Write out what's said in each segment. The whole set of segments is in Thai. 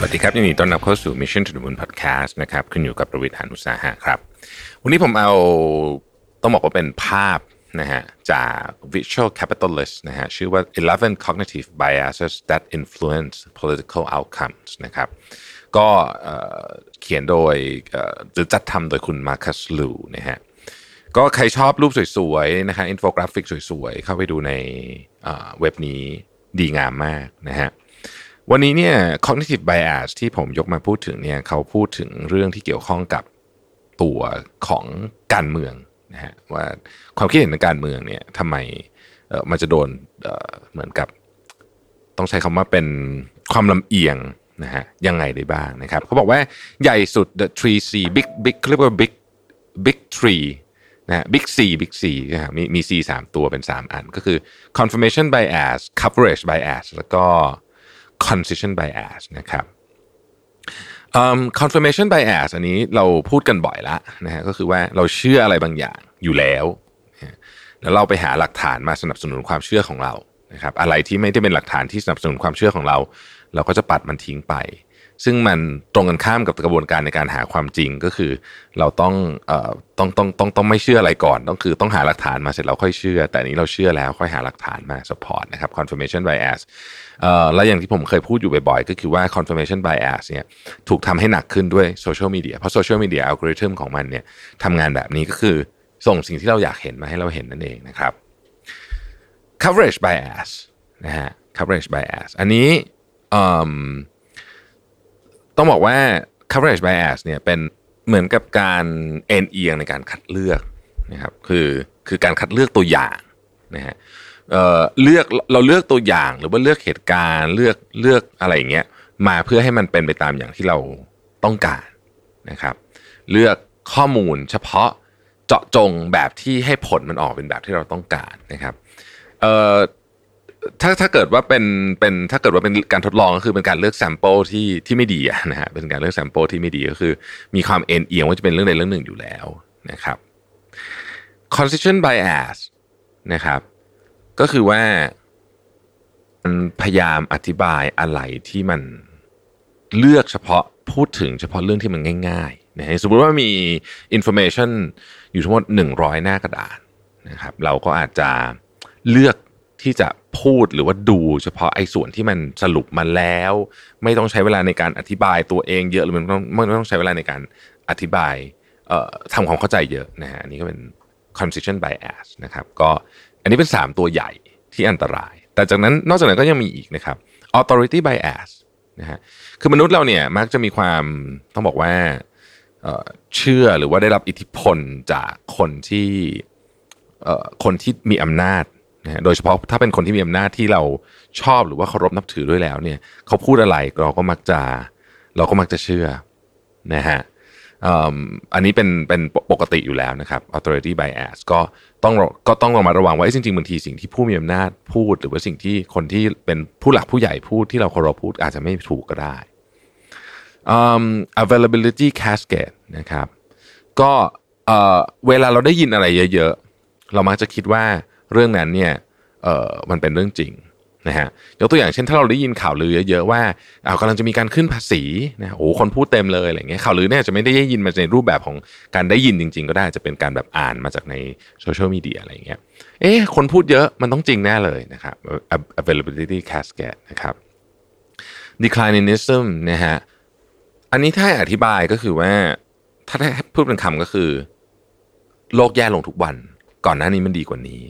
สวัสดีครับยินดีต้อนรับเข้าสู่ Mission to the Moon Podcast นะครับขึ้นอยู่กับประวิทยานุตสาหะครับ วันนี้ผมเอาต้องบอกว่าเป็นภาพนะฮะจาก Visual Capitalist นะฮะชื่อว่า 11 Cognitive Biases that Influence Political Outcomes นะครับก็เขียนโดยหรือจัดทำโดยคุณมาร์คัสลูนะฮะก็ใครชอบรูปสวยๆนะฮะอินโฟกราฟิกสวยๆ เข้าไปดูในเว็บนี้ดีงามมากนะฮะ วันนี้เนี่ย cognitive bias ที่ผมยกมาพูดถึงเนี่ยเขาพูดถึงเรื่องที่เกี่ยวข้องกับตัวของการเมืองนะฮะว่าความคิดเห็นทางการเมืองเนี่ยทำไมเออมันจะโดนเออเหมือนกับต้องใช้คำว่าเป็นความลำเอียงนะฮะยังไงได้บ้างนะครับเขาบอกว่าใหญ่สุด the three C big big เรียกว่า big big three นะฮะ big C big C นะฮะมีมี C สามตัวเป็น 3 อันก็คือ confirmation bias coverage bias แล้วก็ concision bias นะครับ um, confirmation bias อันนี้เราพูดกันบ่อยแล้วนะฮะก็คือว่าเราเชื่ออะไรบางอย่างอยู่แล้วแล้วเราไปหาหลักฐานมาสนับสนุนความเชื่อของเรานะครับอะไรที่ไม่ได้เป็นหลักฐานที่สนับสนุนความเชื่อของเรา เราก็จะปัดมันทิ้งไป ซึ่งมันตรงกันข้ามกับกระบวนการในการหาความจริงก็คือ เราต้องเอ่อต้องต้องต้องต้องไม่เชื่ออะไรก่อนต้องคือต้องหาหลักฐานมาเสร็จแล้วค่อยเชื่อ แต่อันนี้เราเชื่อแล้วค่อยหาหลักฐานมา support นะครับ confirmation bias เอ่อแล้วอย่างที่ผมเคยพูดอยู่บ่อยๆ ก็คือว่า confirmation bias เนี่ยถูกทำให้หนักขึ้นด้วยโซเชียลมีเดียเพราะโซเชียลมีเดียอัลกอริทึมของมันเนี่ยทำงานแบบนี้ก็คือส่งสิ่งที่เราอยากเห็นมาให้เราเห็นนั่นเองนะครับ coverage bias นะฮะ coverage bias อันนี้อืม ต้องบอกว่า coverage bias เนี่ยเป็นเหมือนกับการเอ็นเอียงในการคัดเลือกนะครับคือคือการคัดเลือกตัวอย่างนะฮะเออเลือกเราเลือกตัวอย่างหรือว่าเลือกเหตุการณ์เลือกเลือกอะไรอย่างเงี้ยมาเพื่อให้มันเป็นไปตามอย่างที่เราต้องการนะครับ เลือกข้อมูลเฉพาะเจาะจงแบบที่ให้ผลมันออกเป็นแบบที่เราต้องการนะครับเออ ถ้าถ้าเกิดว่าเป็นเป็นถ้าเกิดว่าเป็นการทดลองก็คือเป็นการเลือก sample ที่ที่ไม่ดีอะนะฮะเป็นการเลือก sample ที่ไม่ดีก็คือ มีความเอ็นเอียงว่าจะเป็นเรื่องใดเรื่องหนึ่งอยู่แล้วนะครับ concision bias นะครับ ก็คือว่ามันพยายามอธิบายอะไรที่มันเลือกเฉพาะพูดถึงเฉพาะเรื่องที่มันง่ายๆนะฮะสมมติว่ามี information อยู่ทั้งหมด100 หน้ากระดาษนะครับ เราก็อาจจะเลือกที่จะ พูดหรือว่าดูเฉพาะไอ้ส่วนที่มันสรุปมาแล้ว ไม่ต้องใช้เวลาในการอธิบายตัวเองเยอะหรือมันต้องไม่ต้องใช้เวลาในการอธิบายเอ่อทำความเข้าใจเยอะนะฮะอันนี้ก็เป็น concision bias นะครับก็อันนี้เป็น 3 ตัวใหญ่ที่อันตราย แต่จากนั้นนอกจากนั้นก็ยังมีอีกนะครับ authority bias นะฮะคือมนุษย์เราเนี่ยมักจะมีความต้องบอกว่าเชื่อหรือว่าได้รับอิทธิพลจากคนที่คนที่มีอำนาจ นะฮะโดยเฉพาะถ้าเป็นคนที่มีอำนาจที่เราชอบหรือว่าเคารพนับถือด้วยแล้วเนี่ยเขาพูดอะไรเราก็มักจะเราก็มักจะเชื่อนะฮะอันนี้เป็นเป็นปกติอยู่แล้วนะครับ authority bias ก็ต้องก็ต้องระมัดระวังว่าจริงๆบางทีสิ่งที่ผู้มีอำนาจพูด หรือว่าสิ่งที่คนที่เป็นผู้หลักผู้ใหญ่พูดที่เราเคารพพูดอาจจะไม่ถูกก็ได้อืม availability cascade นะครับ ก็เวลาเราได้ยินอะไรเยอะ ๆ เรามักจะคิดว่า เรื่องนั้นเนี่ยเออมันเป็นเรื่องจริงนะฮะยกตัวอย่างเช่นถ้าเราได้ยินข่าวลือเยอะๆว่าอ้ากำลังจะมีการขึ้นภาษีนะโอ้คนพูดเต็มเลยอะไรเงี้ยข่าวลือเนี่ยจะไม่ได้ยินมาในรูปแบบของการได้ยินจริง ๆ ก็ได้จะเป็นการแบบอ่านมาจากในโซเชียลมีเดียอะไรเงี้ยเอ๊ะคนพูดเยอะมันต้องจริงแน่เลยนะครับ availability cascade นะครับ declinism นะฮะอันนี้ถ้าให้อธิบายก็คือว่า ถ้าให้พูดเป็นคำก็คือ โลกแย่ลงทุกวัน ก่อนหน้านี้มันดีกว่านี้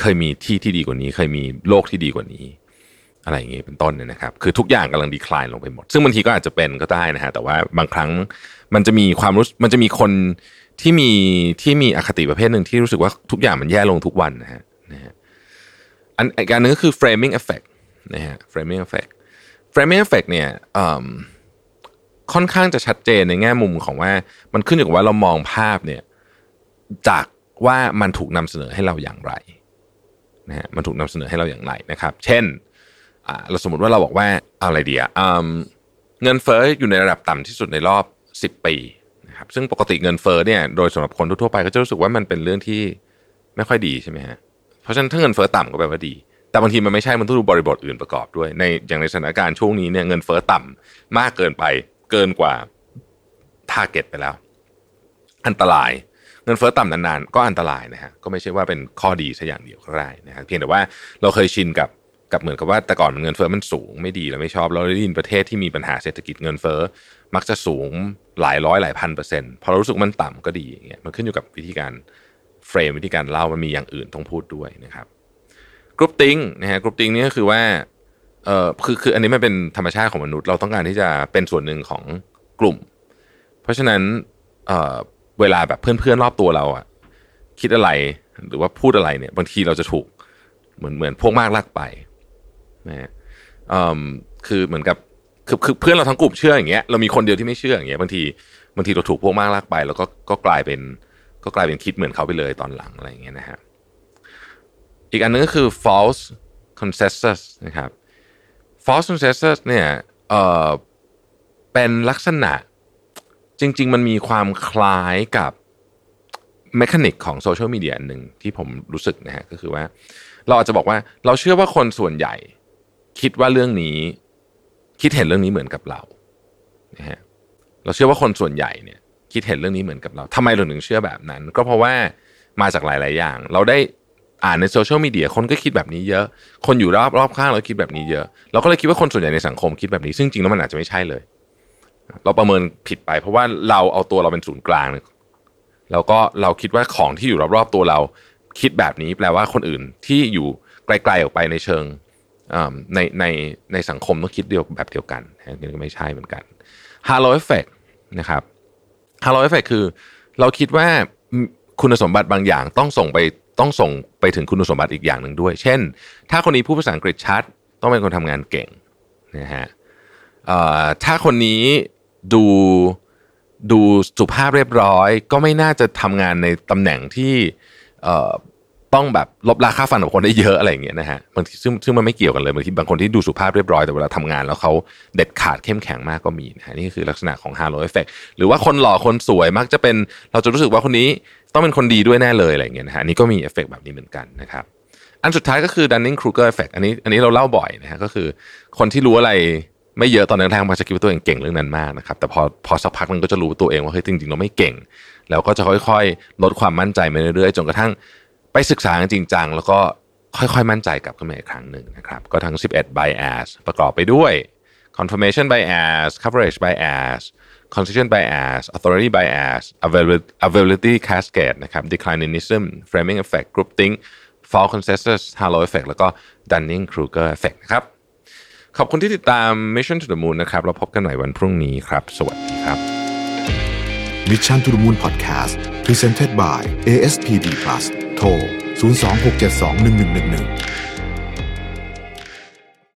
เคยมีที่ที่ดีกว่านี้ เคยมีโลกที่ดีกว่านี้ อะไรอย่างเงี้เป็นต้นเนี่ยนะครับ คือทุกอย่างกำลังดีคลายลงไปหมด ซึ่งบางทีก็อาจจะเป็นก็ได้นะฮะแต่ว่าบางครั้งมันจะมีความรู้มันจะมีคนที่มีที่มีอคติประเภทหนึ่งที่รู้สึกว่าทุกอย่างมันแย่ลงทุกวันนะฮะนะฮะอันอีกการหนึงก็คือ framing effect นะฮะ framing effect framing effect เนี่ยค่อนข้างจะชัดเจนในแง่มุมของว่ามันขึ้นอยู่กับว่าเรามองภาพเนี่ยจากว่ามันถูกนำเสนอให้เราอย่างไร นะฮะมันถูกนำเสนอให้เราอย่างไรนะครับ เช่นเราสมมติว่าเราบอกว่าอะไรดีอะเงินเฟ้ออยู่ในระดับต่ำที่สุดในรอบ 10 ปีนะครับซึ่งปกติเงินเฟ้อเนี่ยโดยสำหรับคนทั่วไปก็จะรู้สึกว่ามันเป็นเรื่องที่ไม่ค่อยดีใช่ไหมฮะเพราะฉะนั้นถ้าเงินเฟ้อต่ำก็แปลว่าดี แต่บางทีมันไม่ใช่มันต้องดูบริบทอื่นประกอบด้วยในอย่างในสถานการณ์ช่วงนี้เนี่ยเงินเฟ้อต่ำมากเกินไปเกินกว่าทาร์เก็ตไปแล้ว อันตราย เงินเฟ้อต่ำนานๆ ก็อันตรายนะฮะก็ไม่ใช่ว่าเป็นข้อดีซะอย่างเดียวก็ได้นะฮะเพียงแต่ว่าเราเคยชินกับกับเหมือนกับว่าแต่ก่อนเงินเฟ้อมันสูงไม่ดีเราไม่ชอบเราได้ยินประเทศที่มีปัญหาเศรษฐกิจเงินเฟ้อมักจะสูงหลายร้อยหลายพันเปอร์เซ็นต์พอเรารู้สึกมันต่ำก็ดีอย่างเงี้ยมันขึ้นอยู่กับวิธีการframe วิธีการเล่ามันมีอย่างอื่นต้องพูดด้วยนะครับ groupthink นะฮะ groupthink นี่ก็คือว่าเอ่อคือคืออันนี้มันเป็นธรรมชาติของมนุษย์เราต้องการที่จะเป็นส่วนหนึ่งของกลุ่ม เพราะฉะนั้นเออ เวลาแบบเพื่อนๆรอบตัวเราอะคิดอะไรหรือว่าพูดอะไรเนี่ย บางทีเราจะถูกเหมือนเหมือนพวกมากลากไปนะฮะคือเหมือนกับคือคือเพื่อนเราทั้งกลุ่มเชื่ออย่างเงี้ยเรามีคนเดียวที่ไม่เชื่ออย่างเงี้ยบางทีบางทีเราถูกพวกมากลากไป แล้วก็ก็กลายเป็นก็กลายเป็นคิดเหมือนเขาไปเลยตอนหลังอะไรอย่างเงี้ยนะฮะอีกอันนึงก็คือ false consensus นะครับ false consensus เนี่ยเออเป็นลักษณะ จริง ๆ มันมีความคล้ายกับเมคานิกของโซเชียลมีเดียหนึ่งที่ผมรู้สึกนะฮะก็คือว่า เราอาจจะบอกว่าเราเชื่อว่าคนส่วนใหญ่ คิดว่าเรื่องนี้คิดเห็นเรื่องนี้เหมือนกับเรานะฮะเราเชื่อว่าคนส่วนใหญ่เนี่ย คิดเห็นเรื่องนี้เหมือนกับเราทำไมเราถึงเชื่อแบบนั้น ก็เพราะว่ามาจากหลาย ๆ อย่าง เราได้อ่านในโซเชียลมีเดียคนก็คิดแบบนี้เยอะ คนอยู่รอบรอบข้างเราคิดแบบนี้เยอะ เราก็เลยคิดว่าคนส่วนใหญ่ในสังคมคิดแบบนี้ ซึ่งจริงแล้วมันอาจจะไม่ใช่เลย เราประเมินผิดไป เพราะว่าเราเอาตัวเราเป็นศูนย์กลางแล้วก็เราคิดว่าของที่อยู่รอบๆตัวเราคิดแบบนี้แปลว่าคนอื่นที่อยู่ไกลๆออกไปในเชิงในในในสังคมต้องคิดเดียวแบบเดียวกันนี่ก็ไม่ใช่เหมือนกัน halo effect นะครับ halo effect คือ เราคิดว่าคุณสมบัติบางอย่างต้องส่งไปต้องส่งไปถึงคุณสมบัติอีกอย่างหนึ่งด้วย เช่น ถ้าคนนี้พูดภาษาอังกฤษชัด ต้องเป็นคนทำงานเก่งนะฮะถ้าคนนี้ ดูดูสุภาพเรียบร้อย ก็ไม่น่าจะทำงานในตำแหน่งที่ต้องแบบรบราฆ่าฟันของคนได้เยอะอะไรอย่างเงี้ยนะฮะบางทีซึ่งซึ่งมันไม่เกี่ยวกันเลยบางทีบางคนที่ดูสุภาพเรียบร้อยแต่เวลาทำงานแล้วเขาเด็ดขาดเข้มแข็งมากก็มีนะฮะนี่คือลักษณะของ halo effect หรือว่าคนหล่อคนสวยมักจะเป็นเราจะรู้สึกว่าคนนี้ต้องเป็นคนดีด้วยแน่เลยอะไรอย่างเงี้ยนะฮะนี่ก็มีเอฟเฟกแบบนี้เหมือนกันนะครับอันสุดท้ายก็คือ Dunning Kruger effect อันนี้อันนี้เราเล่าบ่อยนะฮะก็คือคนที่รู้อะไร ไม่เยอะตอนแรกๆมันจะคิดว่าตัวเองเก่งเรื่องนั้นมากนะครับ แต่พอพอสักพักมันก็จะรู้ตัวเองว่าเฮ้ยจริงๆเราไม่เก่ง แล้วก็จะค่อยๆ ลดความมั่นใจไปเรื่อยๆจนกระทั่งไปศึกษาจริงจังแล้วก็ค่อยๆ มั่นใจกลับขึ้นมาอีกครั้งหนึ่งนะครับ ก็ทั้ง 11 bias ประกอบไปด้วย confirmation bias coverage bias constitution bias authority bias availability cascade นะครับ declinism framing effect groupthink false consensus halo effect แล้วก็ dunning kruger effect นะครับ ขอบคุณที่ติดตาม Mission to the Moon นะครับเราพบกันใหม่วันพรุ่งนี้ครับ สวัสดีครับ Mission to the Moon Podcast Presented by ASPD Plus โทร 026721111